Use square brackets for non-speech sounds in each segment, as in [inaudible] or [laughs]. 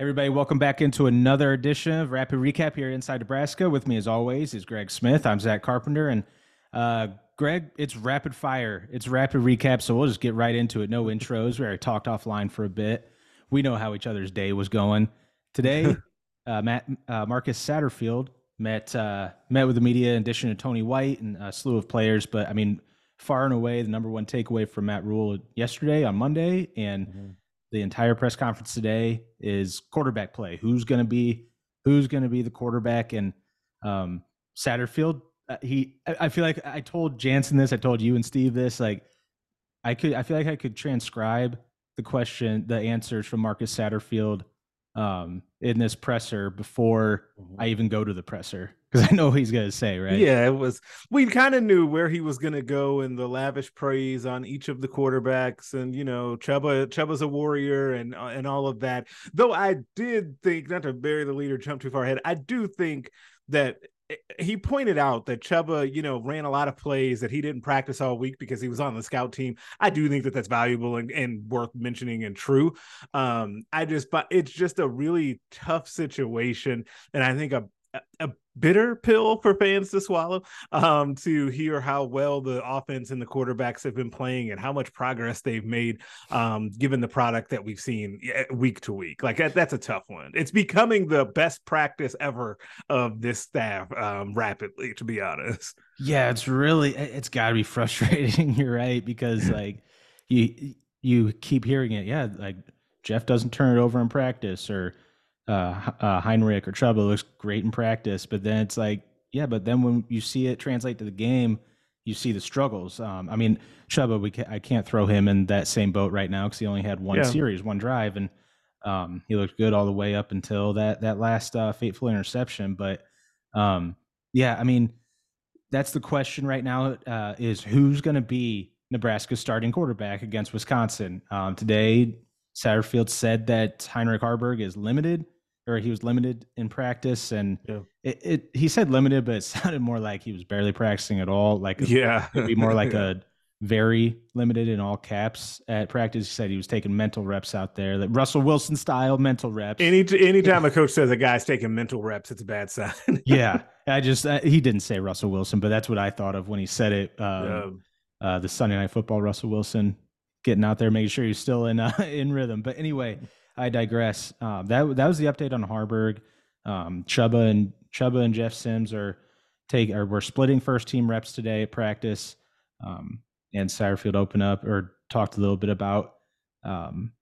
Everybody, welcome back into another edition of Rapid Recap here inside Nebraska. With me, as always, is Greg Smith. I'm Zack Carpenter, and uh, Greg, it's rapid fire. It's rapid recap, so we'll just get right into it. No intros. We already talked offline for a bit. We know how each other's day was going. Today, [laughs] uh, Matt uh, Marcus Satterfield met uh, met with the media in addition to Tony White and a slew of players. But I mean, far and away, the number one takeaway from Matt Rhule yesterday on Monday and mm-hmm the entire press conference today is quarterback play. Who's going to be who's going to be the quarterback? And um, Satterfield, uh, he I, feel like I told Jansen this, I told you and Steve this. Like I could, I feel like I could transcribe the question, the answers from Marcus Satterfield um, in this presser before mm-hmm. I even go to the presser because I know he's going to say, right? Yeah, it was. We kind of knew where he was going to go in the lavish praise on each of the quarterbacks, and you know, Chubba, Chubba's a warrior, and uh, and all of that. Though I did think, not to bury the leader, jump too far ahead, I do think that he pointed out that Chubba, you know, ran a lot of plays that he didn't practice all week because he was on the scout team. I do think that that's valuable and, and worth mentioning and true. Um, I just, but it's just a really tough situation, and I think a a bitter pill for fans to swallow um, to hear how well the offense and the quarterbacks have been playing and how much progress they've made um, given the product that we've seen week to week. Like that, that's a tough one. It's becoming the best practice ever of this staff um, rapidly, to be honest. Yeah, it's really it's got to be [laughs] frustrating. You're right because [laughs] like you you keep hearing it. Yeah, like Jeff doesn't turn it over in practice or uh, uh, Heinrich or Chubba looks great in practice, but then it's like, yeah, but then when you see it translate to the game, you see the struggles. Um, I mean, Chubba, we I can't throw him in that same boat right now because he only had one yeah. series, one drive, and um, he looked good all the way up until that that last uh, fateful interception. But um, yeah, I mean, that's the question right now: uh, is who's going to be Nebraska's starting quarterback against Wisconsin um, today? Satterfield said that Heinrich Haarberg is limited or he was limited in practice and yeah. it, it, he said limited but it [laughs] sounded more like he was barely practicing at all like yeah. it'd be more like [laughs] a very limited in all caps at practice. He said he was taking mental reps out there that russell wilson style mental reps. Any anytime a coach says a guy's taking mental reps it's a bad sign. Yeah. [laughs] I just uh, he didn't say russell wilson but that's what i thought of when he said it um, yeah. uh, the sunday night football russell wilson getting out there making sure he's still in uh, in rhythm. But anyway I digress. Um, that that was the update on Haarberg. Um, Chubba and Chubba and Jeff Sims are take are we're splitting first team reps today at practice. Um, and Satterfield open up or talked a little bit about um,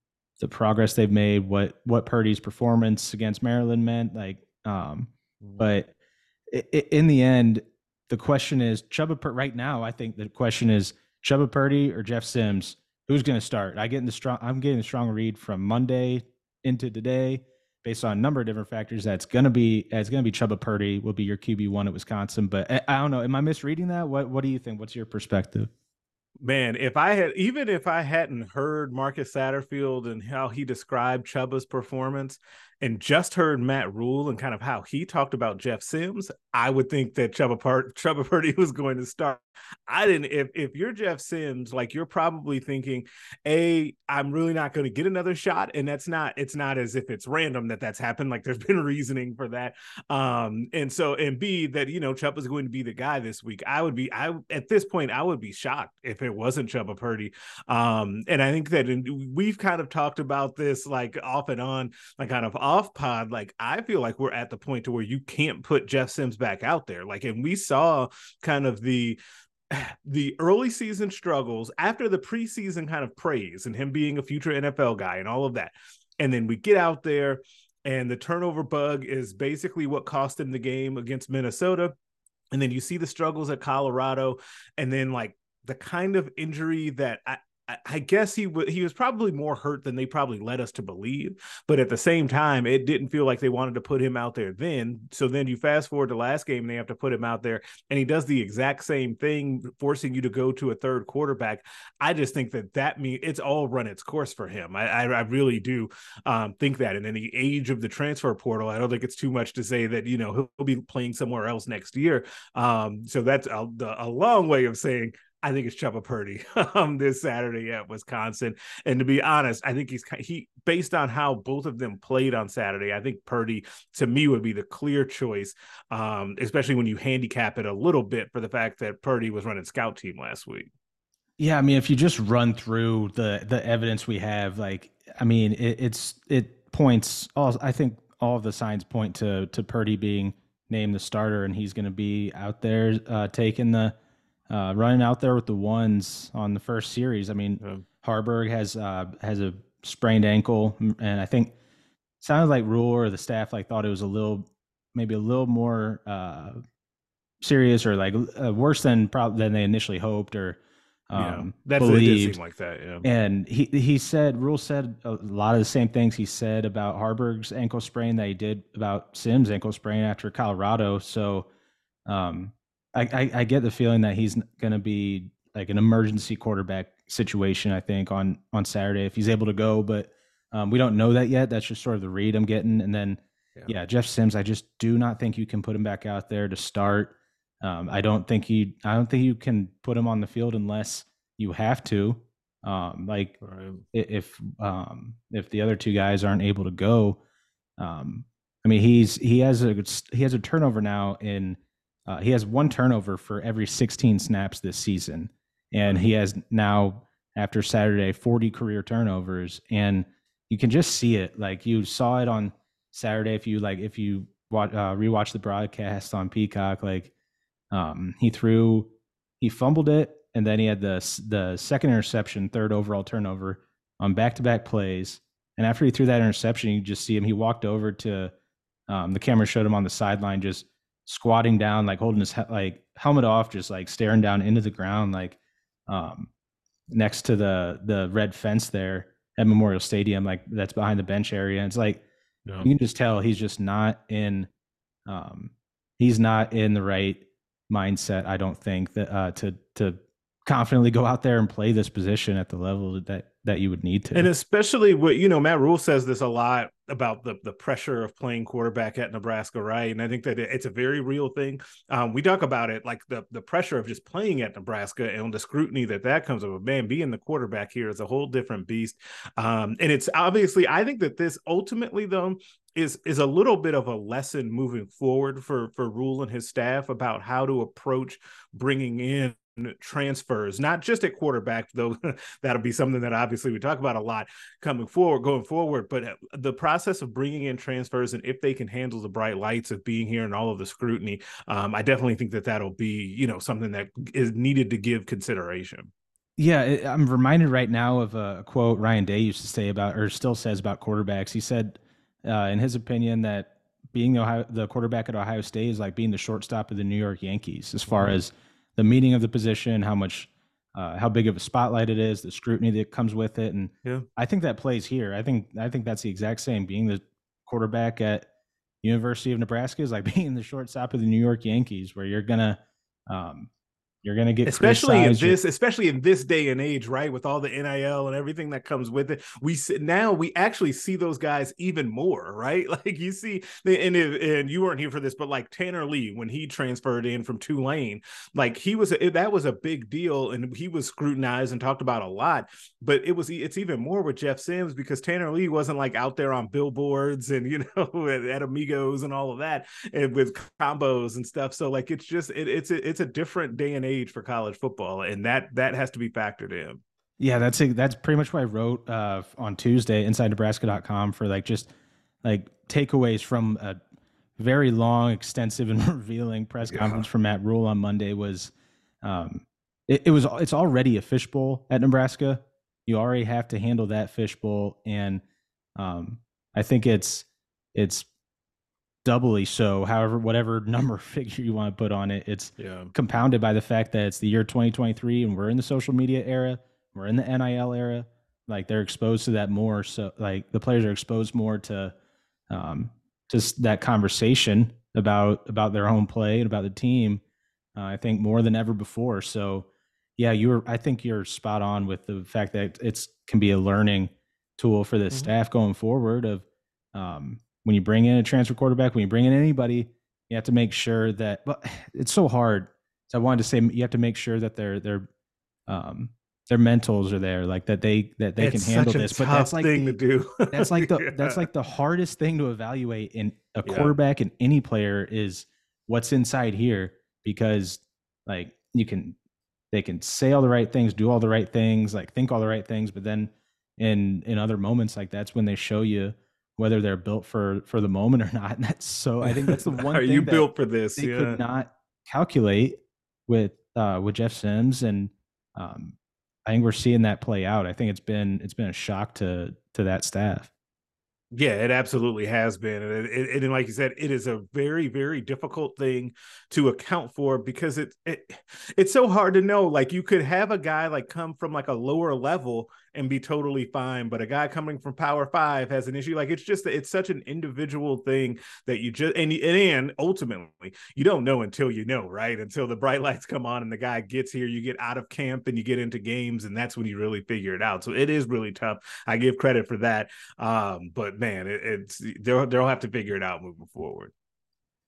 the progress they've made, what what Purdy's performance against Maryland meant. Like, um, mm-hmm. but it, it, in the end, the question is Chubba. Purdy, right now, I think the question is Chubba Purdy or Jeff Sims who's going to start. I get the strong. I'm getting a strong read from Monday into today, based on a number of different factors. That's going to be it's going to be Chubba Purdy will be your QB one at Wisconsin. But I, I don't know. Am I misreading that? What What do you think? What's your perspective? Man, if I had even if I hadn't heard Marcus Satterfield and how he described Chubba's performance, and just heard Matt Rule and kind of how he talked about Jeff Sims, I would think that Chubba, Part- Chubba Purdy [laughs] was going to start. I didn't. If if you're Jeff Sims, like you're probably thinking, a, I'm really not going to get another shot, and that's not. It's not as if it's random that that's happened. Like there's [laughs] been reasoning for that. Um, and so and B that you know Chubba's going to be the guy this week. I would be. I at this point I would be shocked if it wasn't Chubba Purdy. Um, and I think that in, we've kind of talked about this like off and on, like kind of off pod, like I feel like we're at the point to where you can't put Jeff Sims back out there. Like, and we saw kind of the [sighs] the early season struggles after the preseason kind of praise and him being a future NFL guy and all of that. And then we get out there and the turnover bug is basically what cost him the game against Minnesota. And then you see the struggles at Colorado and then like the kind of injury that I, I guess he w- he was probably more hurt than they probably led us to believe. But at the same time, it didn't feel like they wanted to put him out there then. So then you fast forward to last game, and they have to put him out there, and he does the exact same thing, forcing you to go to a third quarterback. I just think that that means it's all run its course for him. I I, I really do um, think that. And in the age of the transfer portal, I don't think it's too much to say that you know he'll be playing somewhere else next year. Um, so that's a, a long way of saying I think it's Chubba Purdy [laughs] um, this Saturday at Wisconsin. And to be honest, I think he's he based on how both of them played on Saturday. I think Purdy to me would be the clear choice, um, especially when you handicap it a little bit for the fact that Purdy was running scout team last week. Yeah, I mean, if you just run through the the evidence we have, like, I mean, it, it's it points all. I think all of the signs point to to Purdy being named the starter, and he's going to be out there uh, taking the uh, running out there with the ones on the first series. I mean, yeah. Haarberg has uh, has a sprained ankle, and I think sounded like Rhule or the staff like thought it was a little maybe a little more uh, serious or like uh, worse than probably than they initially hoped or um, yeah, that's believed. it seem like that. Yeah, and he he said Rhule said a lot of the same things he said about Haarberg's ankle sprain that he did about Sims' ankle sprain after Colorado. So, um, I, I, I get the feeling that he's going to be like an emergency quarterback situation. I think on on Saturday if he's able to go, but um, we don't know that yet. That's just sort of the read I'm getting. And then yeah. yeah, Jeff Sims, I just do not think you can put him back out there to start. Um, I don't think you I don't think you can put him on the field unless you have to. Um, like right. if um, if the other two guys aren't able to go, um, I mean he's he has a he has a turnover now in uh, he has one turnover for every 16 snaps this season, and he has now after Saturday 40 career turnovers, and you can just see it. Like you saw it on Saturday if you like if you uh, rewatch the broadcast on Peacock. Like um, he threw, he fumbled it, and then he had the the second interception, third overall turnover on back to back plays. And after he threw that interception, you just see him. He walked over to um, the camera showed him on the sideline just squatting down, like holding his he- like helmet off, just like staring down into the ground, like um, next to the the red fence there at Memorial Stadium, like that's behind the bench area. And it's like yeah. you can just tell he's just not in um, he's not in the right mindset. I don't think that uh, to to confidently go out there and play this position at the level that that you would need to. And especially what you know, Matt Rhule says this a lot about the the pressure of playing quarterback at Nebraska, right? And I think that it's a very real thing. Um, we talk about it like the the pressure of just playing at Nebraska and the scrutiny that that comes with. Man, being the quarterback here is a whole different beast. Um, and it's obviously, I think that this ultimately though is is a little bit of a lesson moving forward for for Rhule and his staff about how to approach bringing in transfers, not just at quarterback, though [laughs] that'll be something that obviously we talk about a lot coming forward, going forward. But uh, the process of bringing in transfers and if they can handle the bright lights of being here and all of the scrutiny, um, I definitely think that that'll be you know something that is needed to give consideration. Yeah, I'm reminded right now of a quote Ryan Day used to say about, or still says about quarterbacks. He said, uh, in his opinion, that being the, Ohio, the quarterback at Ohio State is like being the shortstop of the New York Yankees, as far mm-hmm. as the meaning of the position, how much, uh, how big of a spotlight it is, the scrutiny that comes with it, and yeah. I think that plays here. I think I think that's the exact same. Being the quarterback at University of Nebraska is like [laughs] being the shortstop of the New York Yankees, where you're gonna um, you're going to get especially in this, especially in this day and age, right? With all the NIL and everything that comes with it, we now we actually see those guys even more, right? [laughs] Like you see, and and you weren't here for this, but like Tanner Lee when he transferred in from Tulane, like he was a, that was a big deal, and he was scrutinized and talked about a lot. But it was it's even more with Jeff Sims because Tanner Lee wasn't like out there on billboards and [laughs] you know at, at Amigos and all of that, and with combos and stuff. So like it's just it, it's a, it's a different day and age age for college football, and that that has to be factored in. Yeah, that's a, that's pretty much what I wrote uh, on Tuesday inside Nebraska.com for like just like takeaways from a very long, extensive, and [laughs] revealing press yeah. conference from Matt Rhule on Monday was um, it, it was it's already a fishbowl at Nebraska. You already have to handle that fishbowl, and um, I think it's it's doubly so however whatever [laughs] number [laughs] figure you want to put on it it's yeah. compounded by the fact that it's the year 2023 and we're in the social media era we're in the nil era like they're exposed to that more so like the players are exposed more to um just that conversation about about their own play and about the team uh, i think more than ever before so yeah you're i think you're spot on with the fact that it's can be a learning tool for the mm-hmm. staff going forward of um when you bring in a transfer quarterback, when you bring in anybody, you have to make sure that. But [sighs] it's so hard. So I wanted to say you have to make sure that they're they're um, their mentals are there, like that they that they it's can handle this. But that's like thing the, to do. that's like the yeah. [laughs] that's like the hardest thing to evaluate in a quarterback yeah. and any player is what's inside here because like you can they can say all the right things, do all the right things, like think all the right things, but then in in other moments like that's when they show you whether they're built for for the moment or [laughs] not. And that's so I think that's the [laughs] one. Are you built for this? They yeah. could not calculate with uh with Jeff Sims, and um, I think we're seeing that play out. I think it's been it's been a shock to to that staff. Yeah, it absolutely has been, and, it, it, and like you said, it is a very, very difficult thing to account for because it, it it's so hard to know. Like you could have a guy like come from like a lower level and be totally fine, but a guy coming from Power Five has an issue. Like it's just it's such an individual thing that you just and and ultimately you don't know until you know, right? Until the bright lights come on and the guy gets here, you get out of camp and you get into games, and that's when you really figure it out. So it is really tough. I give credit for that, um, but man, it, it's they'll they'll have to figure it out moving forward.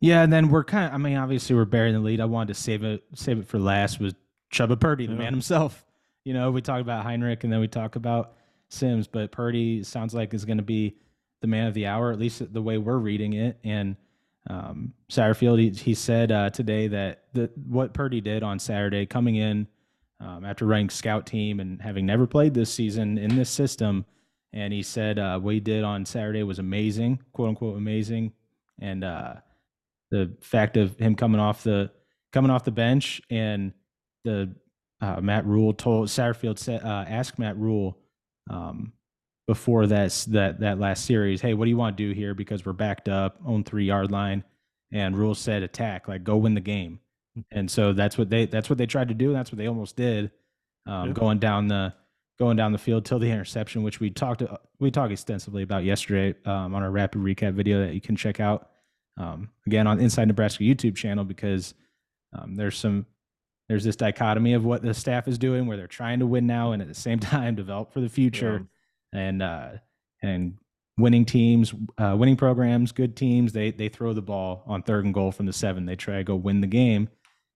Yeah, and then we're kind of. I mean, obviously we're burying the lead. I wanted to save it save it for last. Was Chubba Purdy, the yeah. man himself. You know, we talk about Heinrich, and then we talk about Sims, but Purdy sounds like is going to be the man of the hour, at least the way we're reading it. And um, Satterfield, he, he said uh, today that the, what Purdy did on Saturday, coming in um, after running scout team and having never played this season in this system, and he said uh, what he did on Saturday was amazing, quote unquote amazing, and uh, the fact of him coming off the coming off the bench and the uh, Matt Rhule told Satterfield said uh, asked Matt Rhule um, before that that that last series, hey, what do you want to do here because we're backed up on three yard line, and Rhule said attack, like go win the game, hmm. and so that's what they that's what they tried to do, and that's what they almost did, um, yeah. going down the going down the field till the interception, which we talked we talked extensively about yesterday um, on our rapid recap video that you can check out um, again on Inside Nebraska YouTube channel because um, there's some there's this dichotomy of what the staff is doing where they're trying to win now and at the same [laughs] time develop for the future yeah. and uh, and winning teams, uh, winning programs, good teams they they throw the ball on third and goal from the seven. They try to go win the game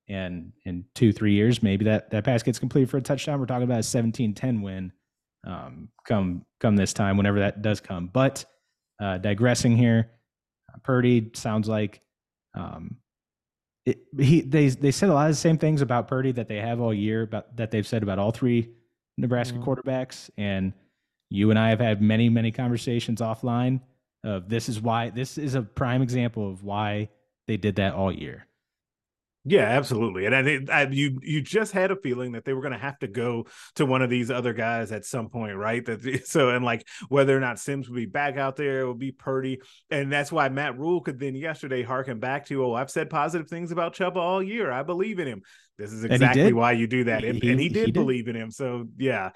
and in two three years maybe that that pass gets completed for a touchdown we're talking about a 17-10 win um, come come this time whenever that does come but uh, digressing here purdy sounds like um, it, he they they said a lot of the same things about purdy that they have all year about that they've said about all three nebraska mm-hmm. quarterbacks and you and i have had many many conversations offline of this is why this is a prime example of why they did that all year yeah, absolutely. And I think I, you you just had a feeling that they were going to have to go to one of these other guys at some point, right? That [laughs] so and like whether or not Sims would be back out there, it would be Purdy, and that's why Matt Rhule could then yesterday harken back to, oh, I've said positive things about Chubba all year. I believe in him. This is exactly why you do that, and he, and he, did, he did believe in him. So yeah,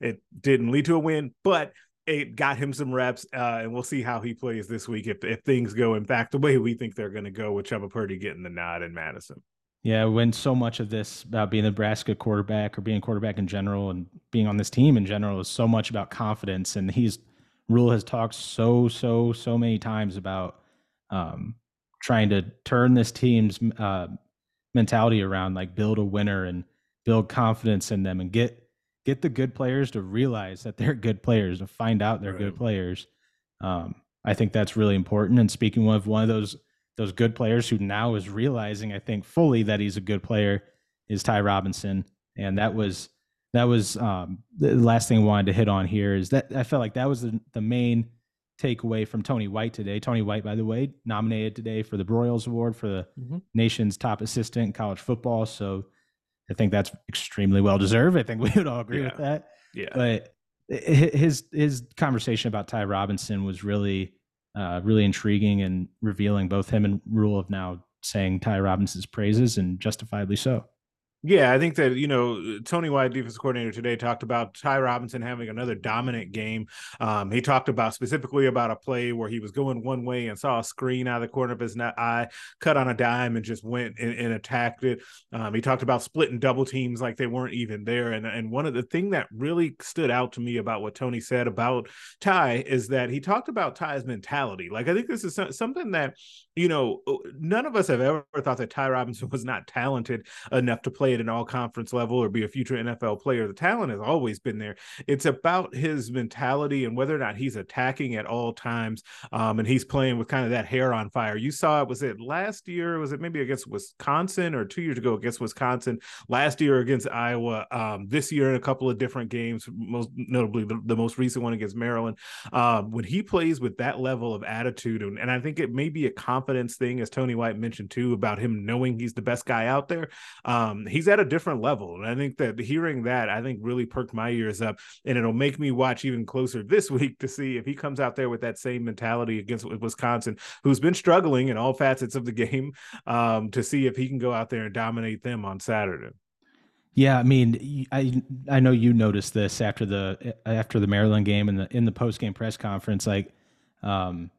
it didn't lead to a win, but it got him some reps, uh, and we'll see how he plays this week if if things go in fact the way we think they're going to go with Chubba Purdy getting the nod in Madison. Yeah, when so much of this about being a Nebraska quarterback or being quarterback in general and being on this team in general is so much about confidence. And he's Rhule has talked so so so many times about um, trying to turn this team's uh, mentality around, like build a winner and build confidence in them and get get the good players to realize that they're good players to find out they're right. good players. Um, I think that's really important. And speaking of one of those those good players who now is realizing, I think, fully that he's a good player is Ty Robinson, and that was that was um, the last thing I wanted to hit on here is that I felt like that was the, the main takeaway from Tony White today. Tony White, by the way, nominated today for the Broyles Award for the mm-hmm. nation's top assistant in college football. So I think that's extremely well deserved. I think we would all agree yeah. with that. Yeah. But his his conversation about Ty Robinson was really uh, really intriguing and revealing. Both him and Rhule have now saying Ty Robinson's praises and justifiably so. Yeah, I think that you know Tony White, defense coordinator today, talked about Ty Robinson having another dominant game. Um, he talked about specifically about a play where he was going one way and saw a screen out of the corner of his eye, cut on a dime, and just went and, and attacked it. Um, he talked about splitting double teams like they weren't even there. And and one of the thing that really stood out to me about what Tony said about Ty is that he talked about Ty's mentality. Like I think this is something that you know none of us have ever thought that Ty Robinson was not talented enough to play at an all conference level or be a future NFL player. The talent has always been there. It's about his mentality and whether or not he's attacking at all times. Um, and he's playing with kind of that hair on fire. You saw it, was it last year? Was it maybe against Wisconsin or two years ago against Wisconsin? Last year against Iowa. Um, this year in a couple of different games, most notably the, the most recent one against Maryland. Um, when he plays with that level of attitude, and, and I think it may be a confidence thing, as Tony White mentioned too, about him knowing he's the best guy out there. Um, he's at a different level. And I think that hearing that, I think really perked my ears up. And it'll make me watch even closer this [laughs] week to see if he comes out there with that same mentality against Wisconsin, who's been struggling in all facets of the [laughs] game, um, to see if he can go out there and dominate them on Saturday. Yeah, I mean, I I know you noticed this after the after the Maryland game and the in the post game press conference. Like, um,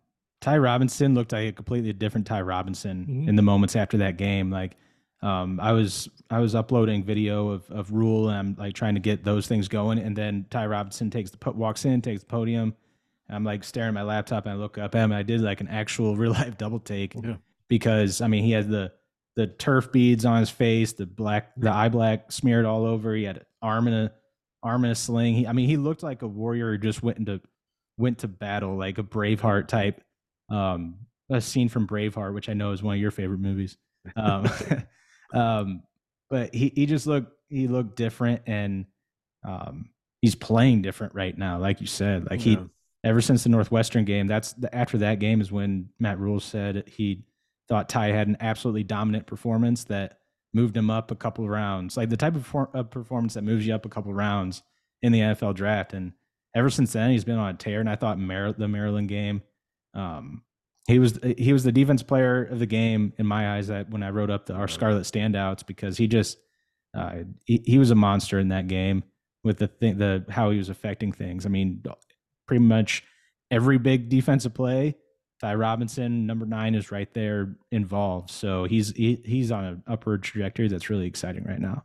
Ty Robinson looked like a completely different Ty Robinson mm-hmm. in the moments after that game. Like, um, I was I was uploading video of of Rhule and I'm like trying to get those things going, and then Ty Robinson takes the walks in, takes the podium. I'm like staring at my laptop and I look up at him. And I did like an actual [laughs] real life double take yeah. because I mean he had the the turf beads on his face, the black, the eye black smeared all over. He had an arm in a arm in a sling. He, I mean, he looked like a warrior who just went into went to battle, like a Braveheart type. Um, a scene from Braveheart, which I know is one of your favorite movies. Um, [laughs] [laughs] um, but he he just looked he looked different, and um, he's playing different right now. Like you said, like yeah. he ever since the Northwestern game. That's the, after that game is when Matt Rhule said he thought Ty had an absolutely dominant performance that moved him up a couple of rounds, like the type of, for, of performance that moves you up a couple of rounds in the NFL draft. And ever since then, he's been on a tear. And I thought Mar- the Maryland game, um, he was he was the defense player of the game in my eyes. That when I wrote up the, our Scarlet standouts, because he just uh, he, he was a monster in that game with the thing the how he was affecting things. I mean, pretty much every big defensive play Ty Robinson, number nine, is right there involved. So he's he, he's on an upward trajectory that's really exciting right now.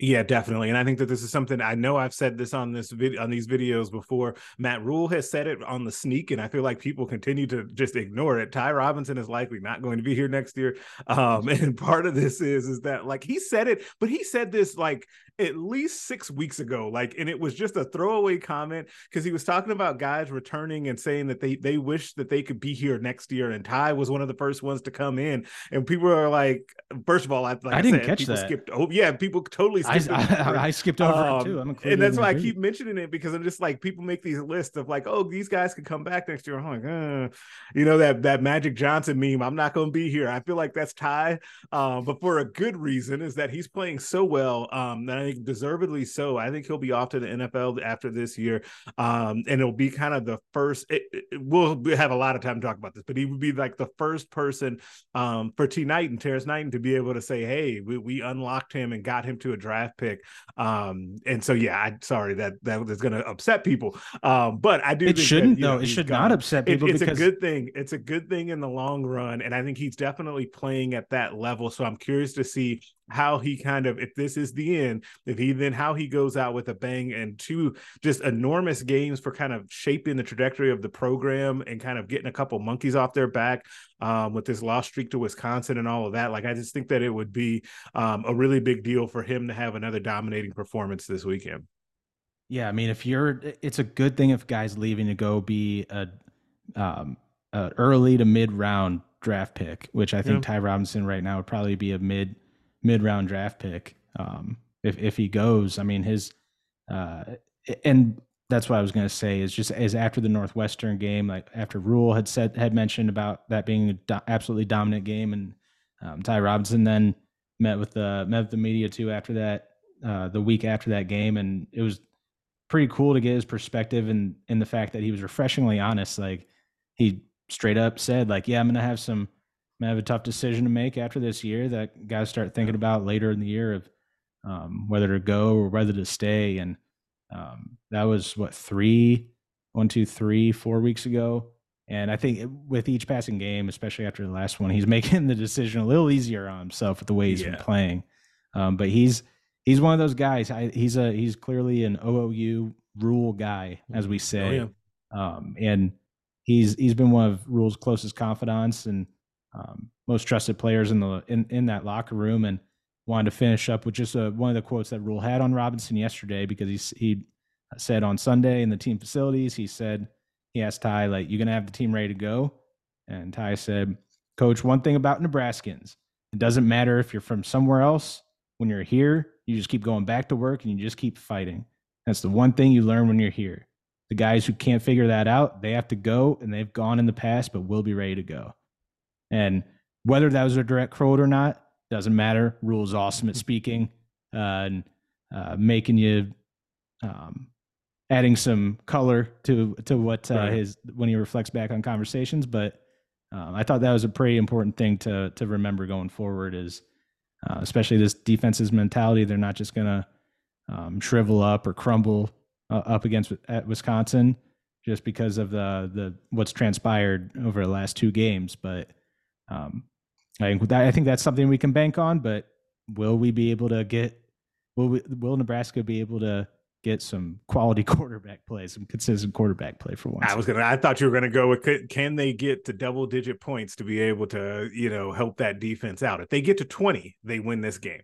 Yeah, definitely. And I think that this is something I know I've said this on this video on these videos before. Matt Rhule has said it on the sneak, and I feel like people continue to just ignore it. Ty Robinson is likely not going to be here next year. Um, [laughs] and part of this is is that like he said it, but he said this like at least six weeks ago. Like, and it was just a throwaway comment because he was talking about guys returning and saying that they they wish that they could be here next year. And Ty was one of the first ones to come in. And people are like, first of all, I, like I, I didn't said, catch that. Skipped, oh yeah, people totally. I, [laughs] I, I skipped over um, it too. I'm and that's why I keep mentioning it because I'm just like people make these lists of like, oh, these guys could come back next year. I'm like, uh, you know that that Magic Johnson meme. I'm not going to be here. I feel like that's Ty, um, but for a good reason is that he's playing so well. Um, that I think deservedly so. I think he'll be off to the NFL after this year, um, and it'll be kind of the first. It, it, we'll have a lot of time to talk about this, but he would be like the first person um, for T Knight and Terrence Knighton to be able to say, "Hey, we, we unlocked him and got him to a draft pick." Um, and so, yeah, I sorry that that is going to upset people, um, but I do. It shouldn't that, though. Know, it should gone. not upset people. It, it's because... a good thing. It's a good thing in the long run, and I think he's definitely playing at that level. So I'm curious to see how he kind of if this is the end if he then how he goes out with a bang and two just enormous games for kind of shaping the trajectory of the program and kind of getting a couple monkeys off their back um, with this lost streak to wisconsin and all of that like i just think that it would be um, a really big deal for him to have another dominating performance this weekend yeah i mean if you're it's a good thing if guys leaving to go be a um, a early to mid round draft pick which i think yeah. ty robinson right now would probably be a mid mid round draft pick. Um, if if he goes, I mean his, uh, and that's what I was going to say is just as after the Northwestern game, like after Rhule had said had mentioned about that being an do- absolutely dominant game, and um, Ty Robinson then met with the met with the media too after that uh, the week after that game, and it was pretty cool to get his perspective and in the fact that he was refreshingly honest. Like he straight up said, like, yeah, I'm going to have some I have a tough decision to make after this year that guys start thinking about later in the year of um, whether to go or whether to stay. And um, that was what three, one, two, three, four weeks ago. And I think with each passing game, especially after the last one, he's [laughs] making the decision a little easier on himself with the way he's yeah. been playing. Um, but he's he's one of those guys. I, he's a he's clearly an OOU rule guy, as we say. Oh, yeah. um, and he's he's been one of Rhule's closest confidants, and um, most trusted players in the in, in that locker room. And wanted to finish up with just a, one of the quotes that Rhule had on Robinson yesterday because he he said on Sunday in the team facilities he said he asked Ty like you gonna have the team ready to go, and Ty said, Coach, one thing about Nebraskans, it doesn't matter if you're from somewhere else. When you're here, you just keep going back to work and you just keep fighting. That's the one thing you learn when you're here. The guys who can't figure that out, they have to go and they've gone in the past, but will be ready to go. And whether that was a direct quote or not, doesn't matter. Rhule's awesome at speaking uh, and uh, making you um, adding some color to to what uh, right. his when he reflects back on conversations. But um, I thought that was a pretty important thing to to remember going forward. Is uh, especially this defense's mentality. They're not just gonna um, shrivel up or crumble uh, up against at Wisconsin just because of the the what's transpired over the last two games. But um, I think that, I think that's something we can bank on. But will we be able to get? Will we, will Nebraska be able to get some quality [laughs] quarterback play, some consistent quarterback play for once. I was gonna. I thought you were gonna go with can they get to double digit points to be able to you know help that defense out? If they get to twenty, they win this game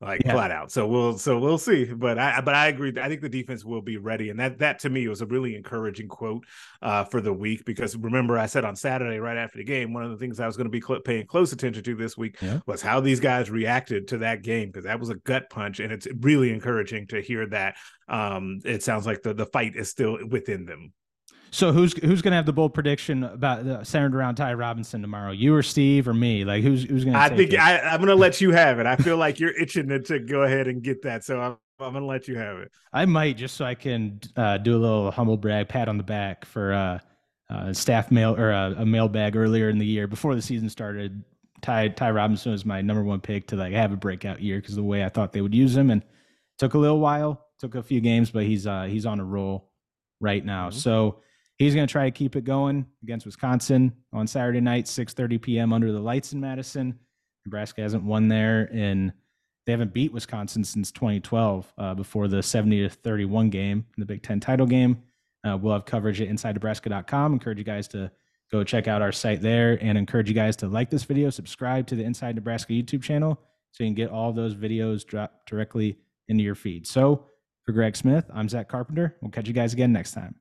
like yeah. flat out. So we'll so we'll see. But I but I agree. I think the defense will be ready, and that that to me was a really encouraging quote uh, for the week because remember I said on Saturday right after the game, one of the things I was going to be cl- paying close attention to this week yeah. was how these guys reacted to that game because that was a gut punch, and it's really encouraging to hear that. Um, it sounds like the the fight is still within them. So who's who's gonna have the bold prediction about uh, centered around Ty Robinson tomorrow? You or Steve or me? Like who's who's gonna? I think it? I, am gonna let you have it. I feel like you're itching to, to go ahead and get that, so I'm, I'm gonna let you have it. I might just so I can uh, do a little humble brag, pat on the back for uh, uh staff mail or uh, a mailbag earlier in the year before the season started. Ty Ty Robinson was my number one pick to like have a breakout year because the way I thought they would use him, and took a little while, took a few games, but he's uh he's on a roll right now. Mm-hmm. So he's going to try to keep it going against Wisconsin on Saturday night, 6:30 p.m. under the lights in Madison. Nebraska hasn't won there, and they haven't beat Wisconsin since 2012 uh, before the 70 to 31 game in the Big Ten title game. Uh, we'll have coverage at InsideNebraska.com. Encourage you guys to go check out our site there, and encourage you guys to like this video, subscribe to the Inside Nebraska YouTube channel, so you can get all those videos dropped directly into your feed. So for Greg Smith, I'm Zack Carpenter. We'll catch you guys again next time.